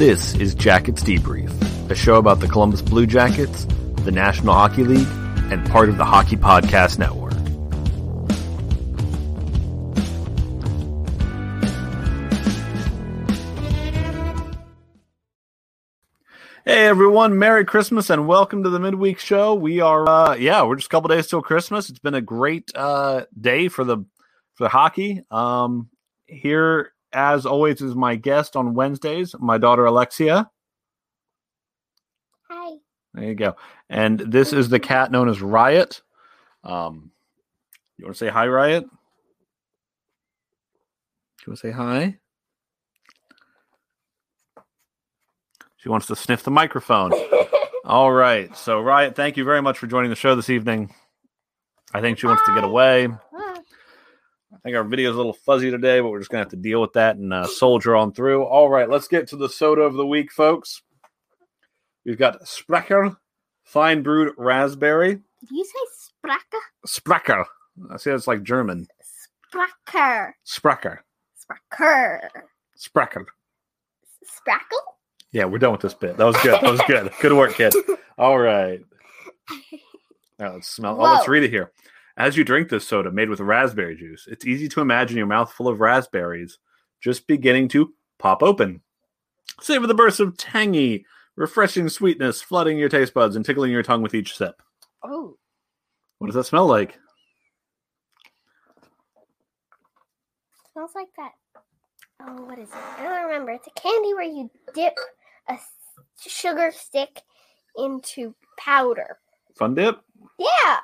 This is Jackets Debrief, a show about the Columbus Blue Jackets, the National Hockey League, and part of the Hockey Podcast Network. Hey everyone, Merry Christmas and welcome to the midweek show. We are uh yeah, we're just a couple days till Christmas. It's been a great uh day for the for the hockey. Um here as always is my guest on Wednesdays, my daughter Alexia. Hi. There you go. And this is the cat known as Riot. Um you want to say hi, Riot? You want to say hi? She wants to sniff the microphone. All right. So, Riot, thank you very much for joining the show this evening. I think she wants to get away. I think our video is a little fuzzy today, but we're just going to have to deal with that and uh, soldier on through. All right. Let's get to the soda of the week, folks. We've got Sprecher Fine Brewed Raspberry. Did you say Spracker? Sprecher. I see it's like German. Spracker. Sprecher. Spracker. Sprecher. Sprackle? Yeah, we're done with this bit. That was good. That was good. Good work, kid. All right. Now let's smell. Oh, let's read it here. As you drink this soda made with raspberry juice, it's easy to imagine your mouth full of raspberries just beginning to pop open. Savor the burst of tangy, refreshing sweetness flooding your taste buds and tickling your tongue with each sip. Oh. What does that smell like? Smells like that. Oh, what is it? I don't remember. It's a candy where you dip a sugar stick into powder. Fun dip? Yeah.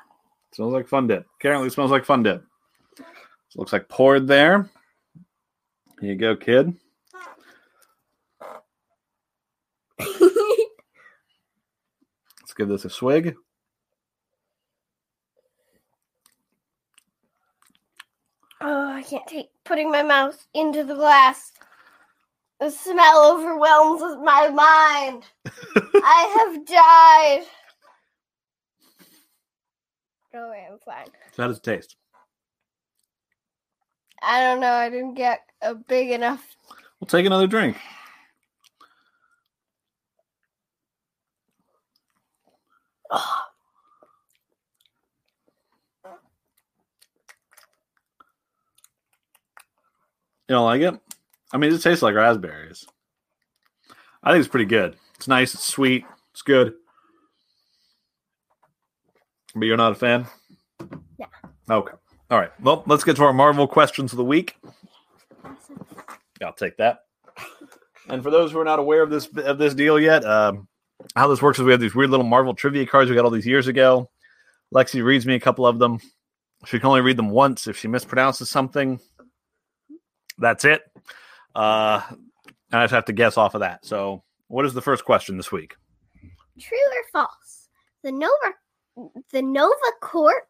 Smells like fun dip. Apparently smells like fun dip. looks like poured there. Here you go, kid. Let's give this a swig. oh, I can't take putting my mouth into the glass. The smell overwhelms my mind. I have died. Wait, I'm fine. So how does it taste? I don't know. I didn't get a big enough. We'll take another drink. Oh, You don't like it? I mean, it tastes like raspberries. I think it's pretty good. It's nice. It's sweet. It's good. But you're not a fan? Yeah. Okay. All right. Well, let's get to our Marvel questions of the week. I'll take that. And for those who are not aware of this of this deal yet, um, how this works is we have these weird little Marvel trivia cards we got all these years ago. Lexi reads me a couple of them. She can only read them once. If she mispronounces something, that's it. Uh, and I just have to guess off of that. So, what is the first question this week? True or false? The Nova, the Nova Corps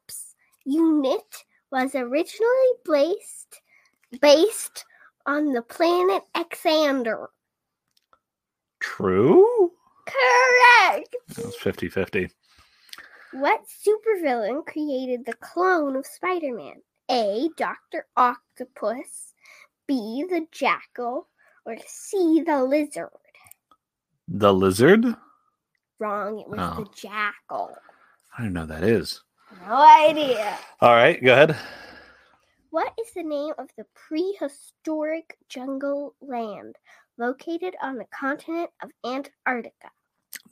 unit was originally based based on the planet Xandar. True. Correct. That was 50 50. What supervillain created the clone of Spider-Man? A. Doctor Octopus. B. The Jackal. Or C. The Lizard. The lizard? Wrong. It was Oh. the Jackal. I don't know what that is. No idea. All right, go ahead. What is the name of the prehistoric jungle land located on the continent of Antarctica?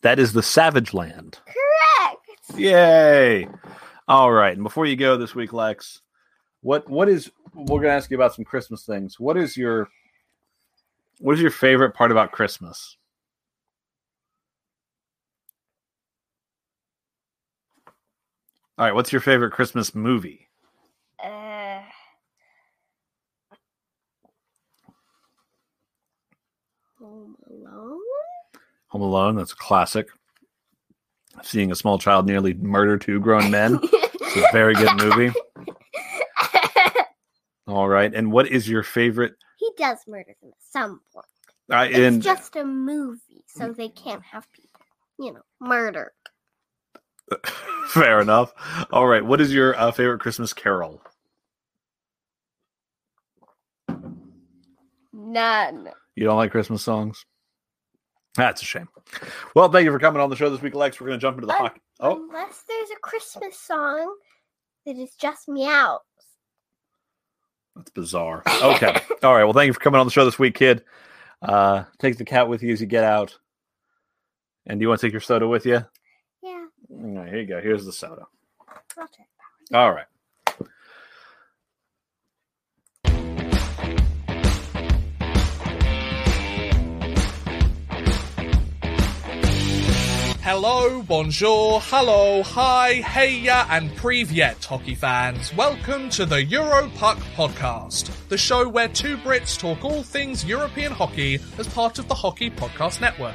That is the Savage Land. Correct. Yay! All right, and before you go this week, Lex, what what is we're gonna ask you about some Christmas things. What is your what is your favorite part about Christmas? All right, what's your favorite Christmas movie? Uh, Home Alone. Home Alone, that's a classic. Seeing a small child nearly murder two grown men. It's a very good movie. All right, and what is your favorite? he does murder them at some point. Uh, It's in just a movie, so they can't have people, you know, murder. fair enough. All right, what is your uh, favorite Christmas carol? None. You don't like Christmas songs? That's a shame. Well, thank you for coming on the show this week, Lex. We're going to jump into the Um, hockey. Oh, Unless there's a Christmas song that is just meow. that's bizarre. Okay. All right. Well, thank you for coming on the show this week, kid. Uh, take the cat with you as you get out. And do you want to take your soda with you? Yeah, All right, here you go. Here's the soda. I'll. All right. Hello, bonjour, hello, hi, hey, heya, and privyet, hockey fans. Welcome to the Europuck podcast, the show where two Brits talk all things European hockey as part of the Hockey Podcast Network.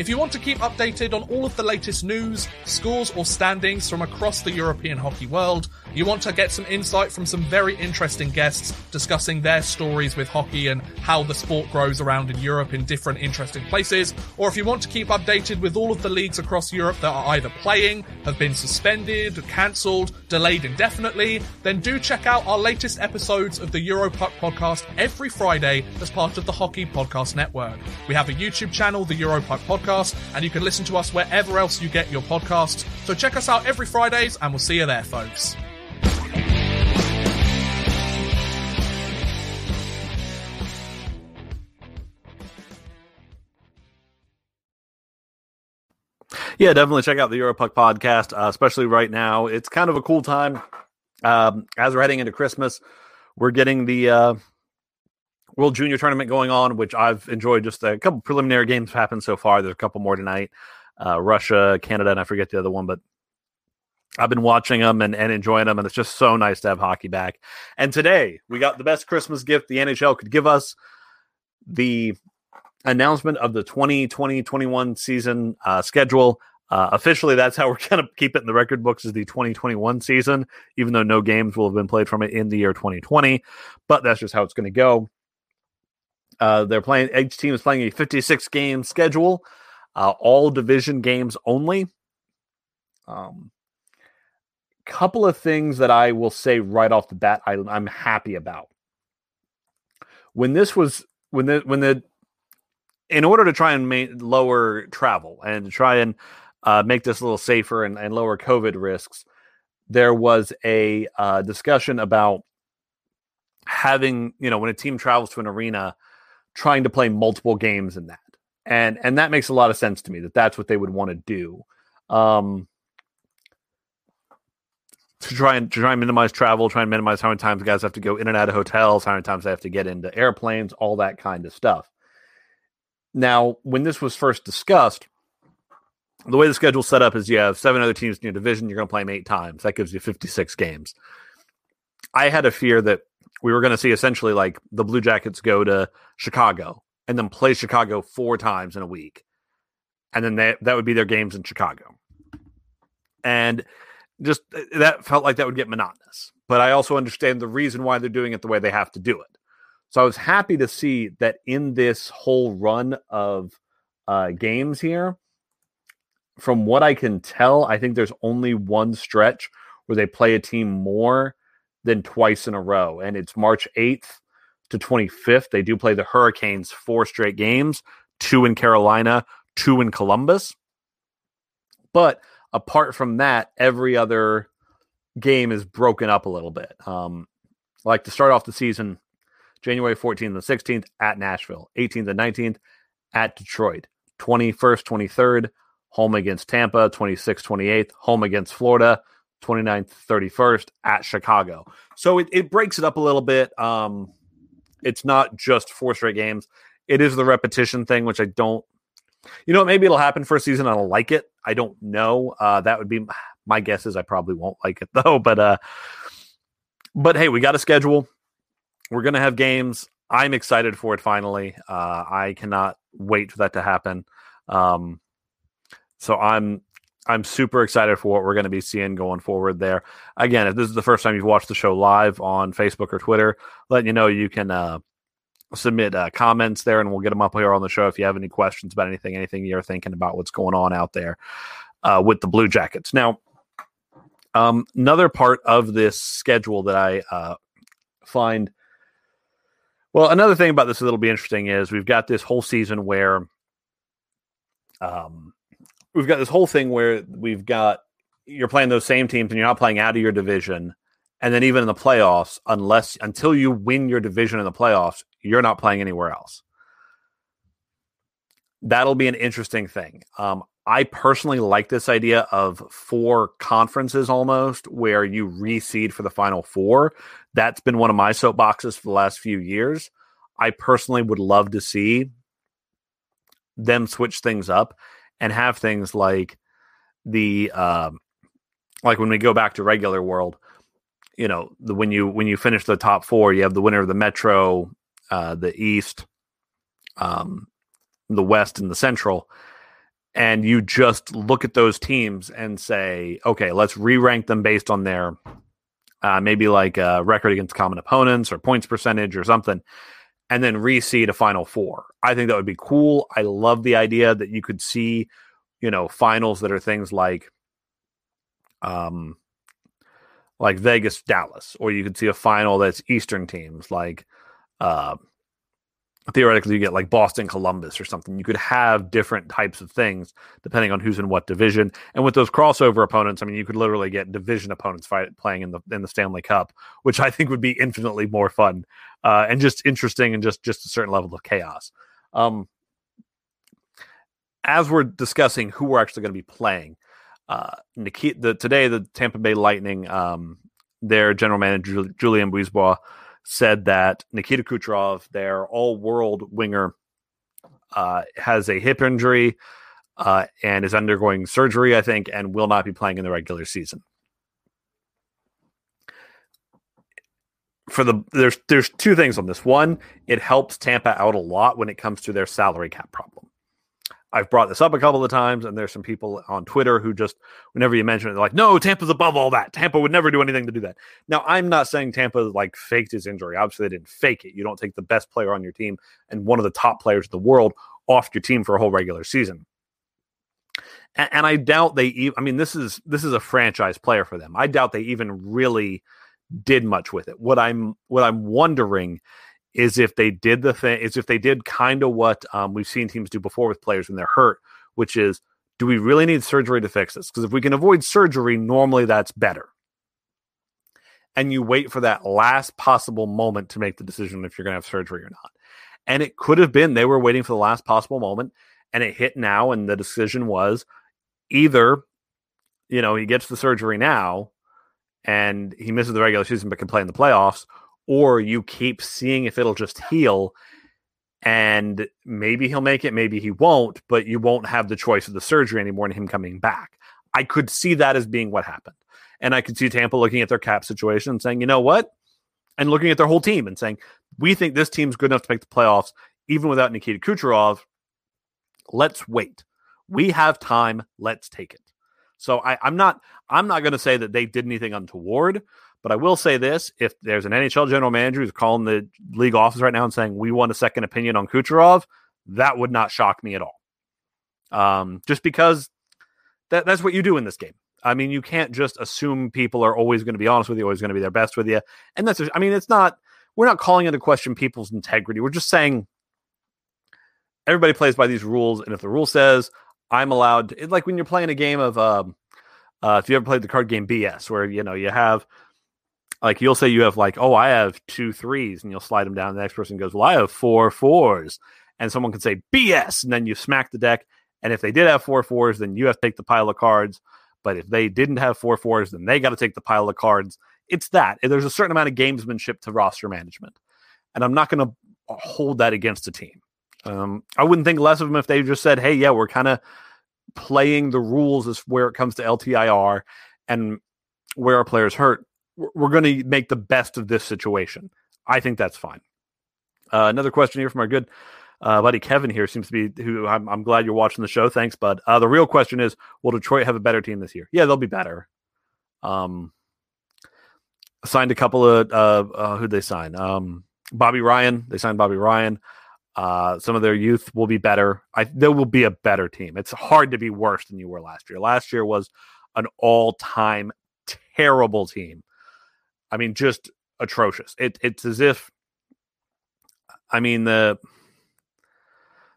If you want to keep updated on all of the latest news, scores, or standings from across the European hockey world, you want to get some insight from some very interesting guests discussing their stories with hockey and how the sport grows around in Europe in different interesting places, or if you want to keep updated with all of the leagues across Europe that are either playing, have been suspended, cancelled, delayed indefinitely, then do check out our latest episodes of the Europuck podcast every Friday as part of the Hockey Podcast Network. We have a YouTube channel, the Europuck Podcast, and you can listen to us wherever else you get your podcasts. So check us out every Fridays, and we'll see you there, folks. Yeah, definitely check out the Europuck podcast, uh, especially right now. It's kind of a cool time. Um, as we're heading into Christmas, we're getting the uh, World Junior Tournament going on, which I've enjoyed. Just a couple preliminary games have happened so far. There's a couple more tonight. Uh, Russia, Canada, and I forget the other one, but I've been watching them and, and enjoying them, and it's just so nice to have hockey back. And today we got the best Christmas gift the NHL could give us the announcement of the 2020 21 season uh, schedule. Uh, officially, that's how we're going to keep it in the record books is the 2021 season, even though no games will have been played from it in the year 2020. But that's just how it's going to go. Uh, they're playing, each team is playing a 56 game schedule, uh, all division games only. Um, couple of things that I will say right off the bat, I, I'm happy about. When this was, when the, when the, in order to try and ma- lower travel and to try and uh, make this a little safer and, and lower COVID risks, there was a uh, discussion about having, you know, when a team travels to an arena, trying to play multiple games in that. And and that makes a lot of sense to me that that's what they would want to do. Um, to try and to try and minimize travel, try and minimize how many times guys have to go in and out of hotels, how many times they have to get into airplanes, all that kind of stuff. Now, when this was first discussed, the way the schedule's set up is you have seven other teams in your division. You're going to play them eight times. That gives you 56 games. I had a fear that we were going to see essentially like the Blue Jackets go to Chicago and then play Chicago four times in a week. And then they, that would be their games in Chicago. And just uh, that felt like that would get monotonous. But I also understand the reason why they're doing it the way they have to do it. So I was happy to see that in this whole run of uh, games here, from what I can tell, I think there's only one stretch where they play a team more than twice in a row, and it's March 8th to 25th. They do play the Hurricanes four straight games, two in Carolina, two in Columbus. But apart from that, every other game is broken up a little bit. Um, like to start off the season, January 14th and 16th at Nashville, 18th and 19th at Detroit, 21st, 23rd, home against Tampa, 26th, 28th, home against Florida, 29th, 31st at Chicago. So it, it breaks it up a little bit. Um, it's not just four straight games. It is the repetition thing, which I don't, you know, maybe it'll happen for a season. I don't like it. I don't know. Uh, that would be my guess is I probably won't like it though. But, uh, but hey, we got a schedule. We're going to have games. I'm excited for it finally. Uh, I cannot wait for that to happen. Um, so I'm I'm super excited for what we're going to be seeing going forward there. Again, if this is the first time you've watched the show live on Facebook or Twitter, letting you know you can uh, submit uh, comments there and we'll get them up here on the show if you have any questions about anything, anything you're thinking about what's going on out there uh, with the Blue Jackets. Now, um, another part of this schedule that I uh, find well, another thing about this that'll be interesting is we've got this whole season where um, we've got this whole thing where we've got you're playing those same teams and you're not playing out of your division. And then even in the playoffs, unless until you win your division in the playoffs, you're not playing anywhere else. That'll be an interesting thing. Um, I personally like this idea of four conferences almost where you reseed for the final four. That's been one of my soapboxes for the last few years. I personally would love to see them switch things up and have things like the um, like when we go back to regular world, you know, the when you when you finish the top four, you have the winner of the Metro, uh, the East, um, the West, and the Central, and you just look at those teams and say, okay, let's re-rank them based on their uh, maybe like a record against common opponents or points percentage or something, and then reseed a final four. I think that would be cool. I love the idea that you could see, you know, finals that are things like um like Vegas Dallas, or you could see a final that's Eastern teams like uh theoretically you get like Boston Columbus or something. You could have different types of things depending on who's in what division. And with those crossover opponents, I mean you could literally get division opponents fight playing in the in the Stanley Cup, which I think would be infinitely more fun uh and just interesting and just just a certain level of chaos. Um as we're discussing who we're actually going to be playing, uh, Nikita, the, today the Tampa Bay Lightning, um, their general manager Julien BriseBois said that Nikita Kucherov, their all-world winger, uh, has a hip injury uh, and is undergoing surgery, I think, and will not be playing in the regular season. For the there's there's two things on this. One, it helps Tampa out a lot when it comes to their salary cap problem. I've brought this up a couple of times, and there's some people on Twitter who just, whenever you mention it, they're like, no, Tampa's above all that. Tampa would never do anything to do that. Now, I'm not saying Tampa like faked his injury. Obviously, they didn't fake it. You don't take the best player on your team and one of the top players in the world off your team for a whole regular season. And, and I doubt they even, I mean, this is, this is a franchise player for them. I doubt they even really did much with it. What I'm, what I'm wondering is if they did the thing is if they did kind of what um, we've seen teams do before with players when they're hurt, which is do we really need surgery to fix this? Because if we can avoid surgery, normally that's better. And you wait for that last possible moment to make the decision if you're going to have surgery or not. And it could have been they were waiting for the last possible moment and it hit now. And the decision was either, you know, he gets the surgery now and he misses the regular season but can play in the playoffs, or you keep seeing if it'll just heal and maybe he'll make it, maybe he won't, but you won't have the choice of the surgery anymore and him coming back. I could see that as being what happened. And I could see Tampa looking at their cap situation and saying, you know what? And looking at their whole team and saying, we think this team's good enough to make the playoffs, even without Nikita Kucherov. Let's wait. We have time. Let's take it. So I, I'm not I'm not going to say that they did anything untoward, but I will say this: if there's an NHL general manager who's calling the league office right now and saying we want a second opinion on Kucherov, that would not shock me at all. Um, just because that, that's what you do in this game. I mean, you can't just assume people are always going to be honest with you, always going to be their best with you. And that's, I mean, it's not, we're not calling into question people's integrity. We're just saying everybody plays by these rules. And if the rule says I'm allowed, like when you're playing a game of, um, uh, if you ever played the card game BS, where, you know, you have like you'll say you have like, oh, I have two threes, and you'll slide them down. The next person goes, well, I have four fours, and someone can say BS, and then you smack the deck. And if they did have four fours, then you have to take the pile of cards. But if they didn't have four fours, then they got to take the pile of cards. It's that. There's a certain amount of gamesmanship to roster management, and I'm not going to hold that against a team. Um, I wouldn't think less of them if they just said, "Hey, yeah, we're kind of playing the rules as where it comes to LTIR and where our players hurt we're going to make the best of this situation. I think that's fine. Uh, another question here from our good uh, buddy Kevin here seems to be who I'm, I'm glad you're watching the show. Thanks, bud. Uh, the real question is, will Detroit have a better team this year? Yeah, they'll be better. Um, signed a couple of uh, uh who they sign? Um, Bobby Ryan. They signed Bobby Ryan. Uh, some of their youth will be better. I there will be a better team. It's hard to be worse than you were last year. Last year was an all-time terrible team. I mean, just atrocious. It, it's as if, I mean, the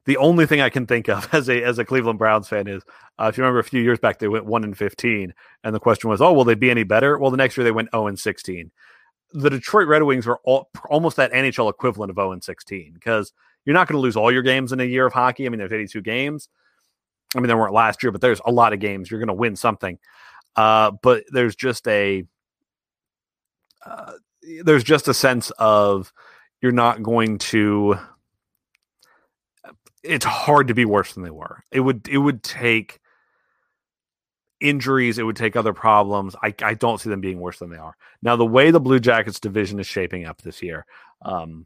the only thing I can think of as a as a Cleveland Browns fan is uh, if you remember a few years back they went one and fifteen, and the question was, oh, will they be any better? Well, the next year they went zero and sixteen. The Detroit Red Wings are all, almost that NHL equivalent of zero and sixteen because you're not going to lose all your games in a year of hockey. I mean, there's 82 games. I mean, there weren't last year, but there's a lot of games. You're going to win something. Uh, but there's just a there's just a sense of you're not going to it's hard to be worse than they were. It would it would take injuries, it would take other problems. I, I don't see them being worse than they are. Now, the way the Blue Jackets division is shaping up this year, um,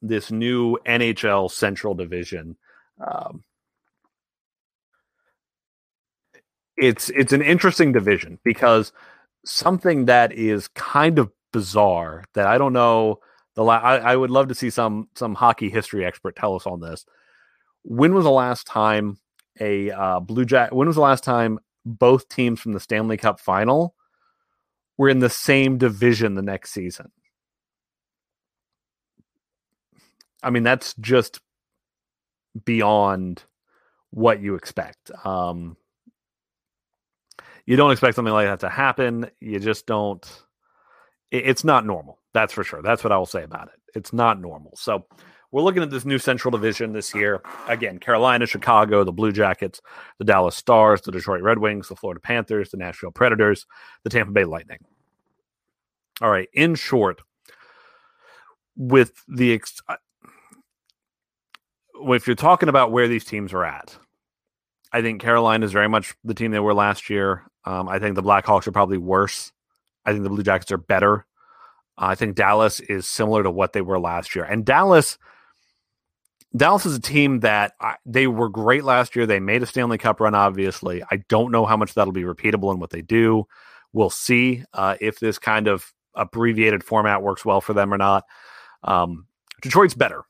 this new NHL Central Division, um, it's it's an interesting division because something that is kind of bizarre that I don't know the la- I, I would love to see some some hockey history expert tell us on this. When was the last time a uh, Blue Jack? When was the last time both teams from the Stanley Cup final were in the same division the next season? I mean, that's just beyond what you expect. Um, you don't expect something like that to happen. You just don't. It, it's not normal. That's for sure. That's what I will say about it. It's not normal. So we're looking at this new Central Division this year. Again, Carolina, Chicago, the Blue Jackets, the Dallas Stars, the Detroit Red Wings, the Florida Panthers, the Nashville Predators, the Tampa Bay Lightning. All right. In short, with the ex- uh, if you're talking about where these teams are at, I think Carolina is very much the team they were last year. Um, I think the Blackhawks are probably worse. I think the Blue Jackets are better. I think Dallas is similar to what they were last year. And Dallas, Dallas is a team that I, they were great last year. They made a Stanley Cup run, obviously. I don't know how much that'll be repeatable and what they do. We'll see uh, if this kind of abbreviated format works well for them or not. Um, Detroit's better.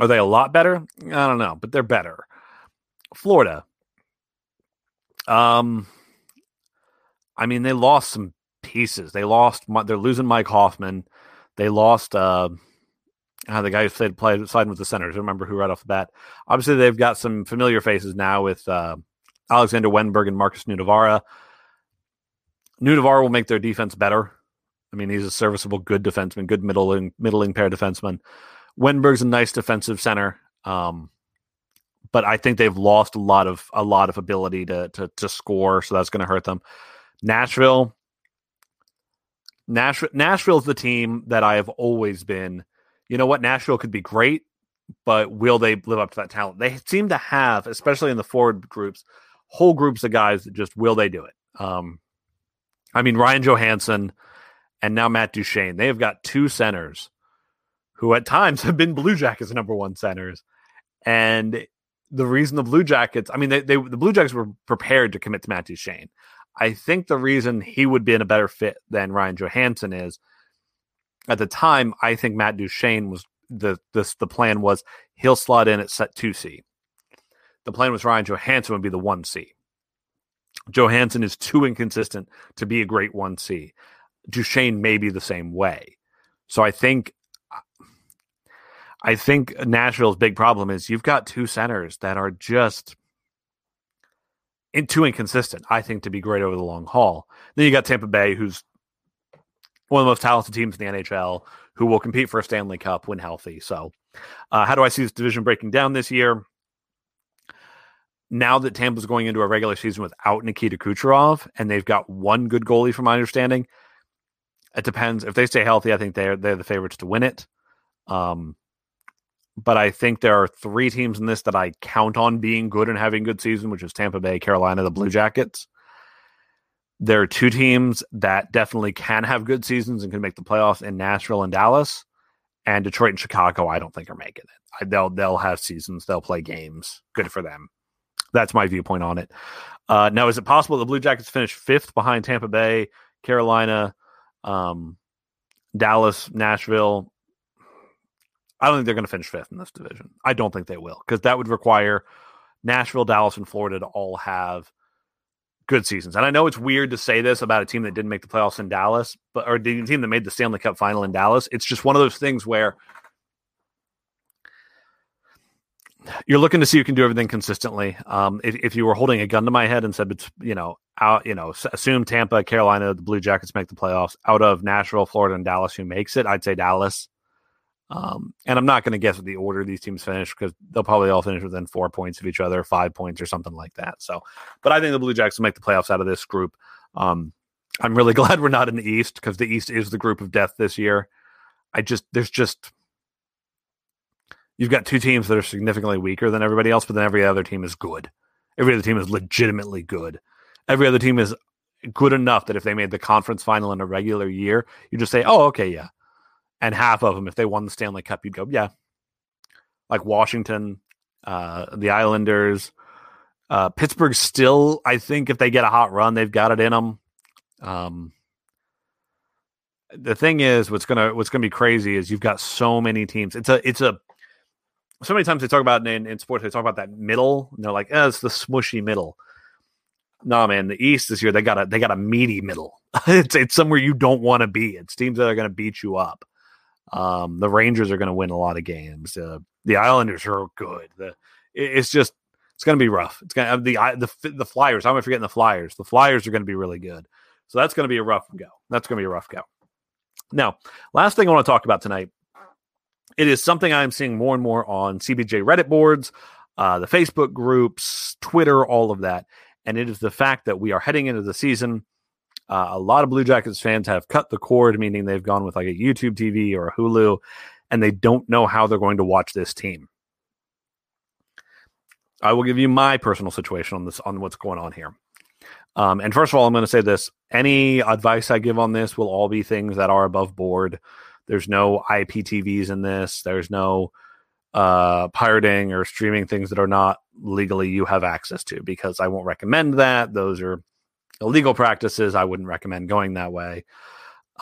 Are they a lot better? I don't know, but they're better. Florida. Um, I mean, they lost some pieces. They lost. They're losing Mike Hoffman. They lost. Uh, uh, the guy who played, played with the Senators. I remember who right off the bat. Obviously, they've got some familiar faces now with uh, Alexander Wennberg and Markus Nutivaara. Nutivaara will make their defense better. I mean, he's a serviceable, good defenseman, good middling, middling pair defenseman. Wennberg's a nice defensive center, um, but I think they've lost a lot of a lot of ability to to, to score, so that's going to hurt them. Nashville, Nashville, Nashville's the team that I have always been. You know what? Nashville could be great, but will they live up to that talent? They seem to have, especially in the forward groups, whole groups of guys that just will they do it. Um, I mean, Ryan Johansen and now Matt Duchene. They have got two centers who at times have been Blue Jackets number one centers. And the reason the Blue Jackets, I mean, they, they the Blue Jackets were prepared to commit to Matt Duchene. I think the reason he would be in a better fit than Ryan Johansen is at the time, I think Matt Duchene was the this the plan was he'll slot in at set two C. The plan was Ryan Johansen would be the one C. Johansen is too inconsistent to be a great one C. Duchene may be the same way. So I think I think Nashville's big problem is you've got two centers that are just in, too inconsistent, I think, to be great over the long haul. Then you got Tampa Bay, who's one of the most talented teams in the NHL, who will compete for a Stanley Cup when healthy. So, uh, how do I see this division breaking down this year? Now that Tampa's going into a regular season without Nikita Kucherov, and they've got one good goalie, from my understanding, it depends. If they stay healthy, I think they're they're the favorites to win it. Um, but I think there are three teams in this that I count on being good and having good season, which is Tampa Bay, Carolina, the Blue Jackets. There are two teams that definitely can have good seasons and can make the playoffs in Nashville and Dallas, and Detroit and Chicago. I don't think are making it. I, they'll they'll have seasons. They'll play games. Good for them. That's my viewpoint on it. Uh, now, is it possible the Blue Jackets finish fifth behind Tampa Bay, Carolina, um, Dallas, Nashville? I don't think they're going to finish fifth in this division. I don't think they will because that would require Nashville, Dallas, and Florida to all have good seasons. And I know it's weird to say this about a team that didn't make the playoffs in Dallas, but or the team that made the Stanley Cup final in Dallas. It's just one of those things where you're looking to see who can do everything consistently. Um, if, if you were holding a gun to my head and said, you know, out, you know, assume Tampa, Carolina, the Blue Jackets make the playoffs out of Nashville, Florida, and Dallas, who makes it, I'd say Dallas. Um, and I'm not going to guess what the order these teams finish because they'll probably all finish within four points of each other, five points or something like that. So, but I think the Blue Jackets will make the playoffs out of this group. Um, I'm really glad we're not in the East because the East is the group of death this year. I just, there's just, you've got two teams that are significantly weaker than everybody else, but then every other team is good. Every other team is legitimately good. Every other team is good enough that if they made the conference final in a regular year, you just say, oh, okay, yeah, and half of them, if they won the Stanley Cup, you'd go, yeah. Like Washington, uh, the Islanders, uh, Pittsburgh. Still, I think if they get a hot run, they've got it in them. Um, the thing is, what's gonna what's gonna be crazy is you've got so many teams. It's a it's a so many times they talk about in, in sports they talk about that middle and they're like, eh, it's the smushy middle. No, nah, man, the East this year they got a they got a meaty middle. it's it's somewhere you don't want to be. It's teams that are going to beat you up. Um, the Rangers are going to win a lot of games. Uh, the Islanders are good. The, it's just it's going to be rough. It's going to the the the Flyers. How am I forgetting the Flyers? The Flyers are going to be really good. So that's going to be a rough go. That's going to be a rough go. Now, last thing I want to talk about tonight. It is something I'm seeing more and more on CBJ Reddit boards, uh, the Facebook groups, Twitter, all of that, and it is the fact that we are heading into the season uh, a lot of Blue Jackets fans have cut the cord, meaning they've gone with like a YouTube TV or a Hulu, and they don't know how they're going to watch this team. I will give you my personal situation on this on what's going on here. Um, and first of all, I'm going to say this: any advice I give on this will all be things that are above board. There's no IPTVs in this. There's no uh, pirating or streaming things that are not legally you have access to because I won't recommend that. Those are illegal practices, I wouldn't recommend going that way.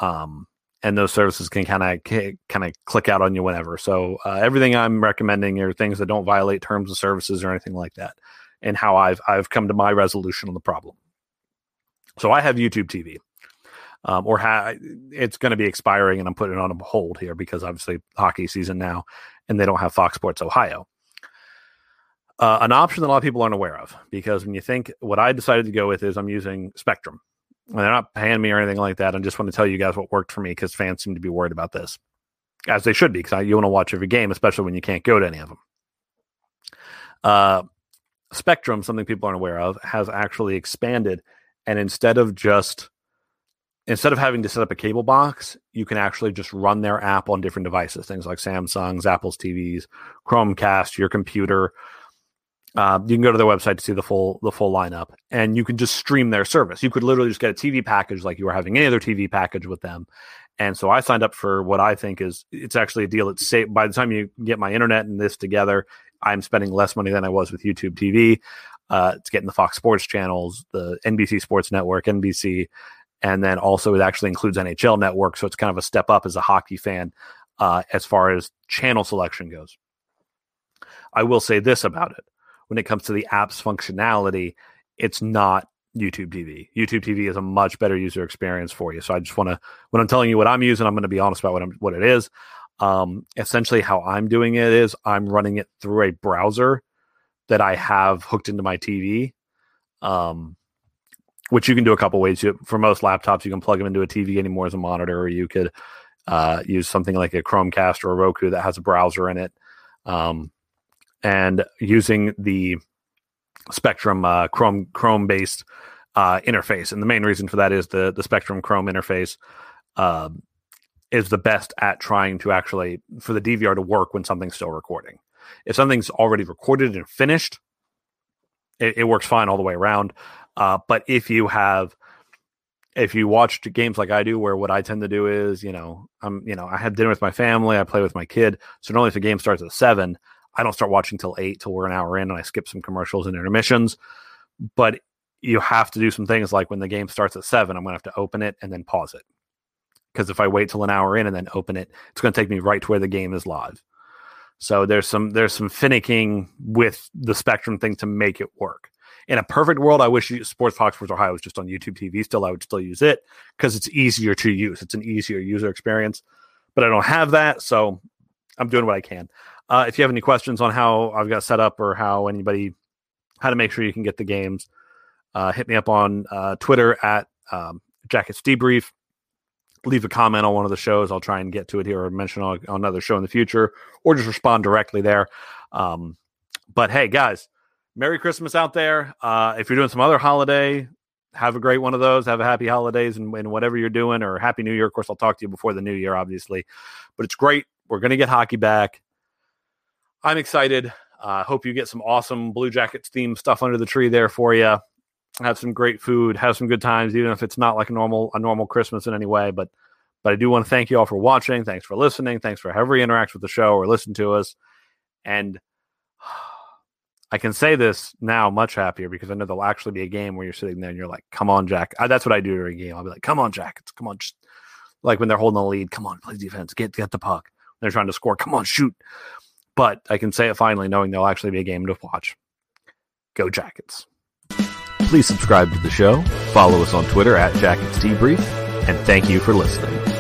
Um, and those services can kind of kind of click out on you whenever. So uh, everything I'm recommending are things that don't violate terms of services or anything like that. And how I've I've come to my resolution on the problem. So I have YouTube TV, um, or ha- it's going to be expiring, and I'm putting it on a hold here because obviously hockey season now, and they don't have Fox Sports Ohio uh, an option that a lot of people aren't aware of because when you think what I decided to go with is I'm using Spectrum. And they're not paying me or anything like that. I just want to tell you guys what worked for me because fans seem to be worried about this, as they should be, because you want to watch every game, especially when you can't go to any of them. Uh, Spectrum, something people aren't aware of, has actually expanded, and instead of just instead of having to set up a cable box, you can actually just run their app on different devices, things like Samsung's, Apple's TVs, Chromecast, your computer, uh, you can go to their website to see the full the full lineup, and you can just stream their service. You could literally just get a TV package like you were having any other TV package with them. And so I signed up for what I think is it's actually a deal. It's safe. By the time you get my internet and this together, I'm spending less money than I was with YouTube TV. Uh, it's getting the Fox Sports channels, the NBC Sports Network, NBC, and then also it actually includes NHL Network. So it's kind of a step up as a hockey fan uh, as far as channel selection goes. I will say this about it when it comes to the app's functionality, it's not YouTube TV. YouTube TV is a much better user experience for you. So I just want to, when I'm telling you what I'm using, I'm going to be honest about what I'm, what it is. Um, essentially, how I'm doing it is I'm running it through a browser that I have hooked into my TV, um, which you can do a couple ways. You, for most laptops, you can plug them into a TV anymore as a monitor, or you could uh, use something like a Chromecast or a Roku that has a browser in it. Um, and using the Spectrum uh, Chrome Chrome based uh, interface. And the main reason for that is the the Spectrum Chrome interface uh, is the best at trying to actually for the DVR to work when something's still recording. If something's already recorded and finished, it, it works fine all the way around. Uh, but if you have if you watched games like I do, where what I tend to do is, you know, I'm, you know, I have dinner with my family, I play with my kid. So normally if the game starts at seven, I don't start watching till eight till we're an hour in and I skip some commercials and intermissions. But you have to do some things like when the game starts at seven, I'm going to have to open it and then pause it. Because if I wait till an hour in and then open it, it's going to take me right to where the game is live. So there's some there's some finicking with the Spectrum thing to make it work. In a perfect world, I wish Sports Fox Sports Ohio was just on YouTube TV. Still, I would still use it because it's easier to use. It's an easier user experience. But I don't have that, so I'm doing what I can. Uh, if you have any questions on how I've got set up or how anybody how to make sure you can get the games, uh, hit me up on uh, Twitter at um, Jackets Debrief. Leave a comment on one of the shows. I'll try and get to it here or mention on, on another show in the future, or just respond directly there. Um, but hey, guys, Merry Christmas out there. Uh, if you're doing some other holiday, have a great one of those. Have a happy holidays and, and whatever you're doing, or Happy New Year. Of course, I'll talk to you before the new year, obviously. But it's great. We're going to get hockey back. I'm excited. I uh, hope you get some awesome Blue Jackets themed stuff under the tree there for you. Have some great food, have some good times, even if it's not like a normal a normal Christmas in any way. But but I do want to thank you all for watching. Thanks for listening. Thanks for however you interact with the show or listen to us. And I can say this now much happier because I know there'll actually be a game where you're sitting there and you're like, "Come on, Jack." I, that's what I do during a game. I'll be like, "Come on, Jack. It's, come on, just like when they're holding the lead. Come on, play defense. Get get the puck. They're trying to score. Come on, shoot." But I can say it finally, knowing there'll actually be a game to watch. Go Jackets! Please subscribe to the show, follow us on Twitter at Jackets Debrief, and thank you for listening.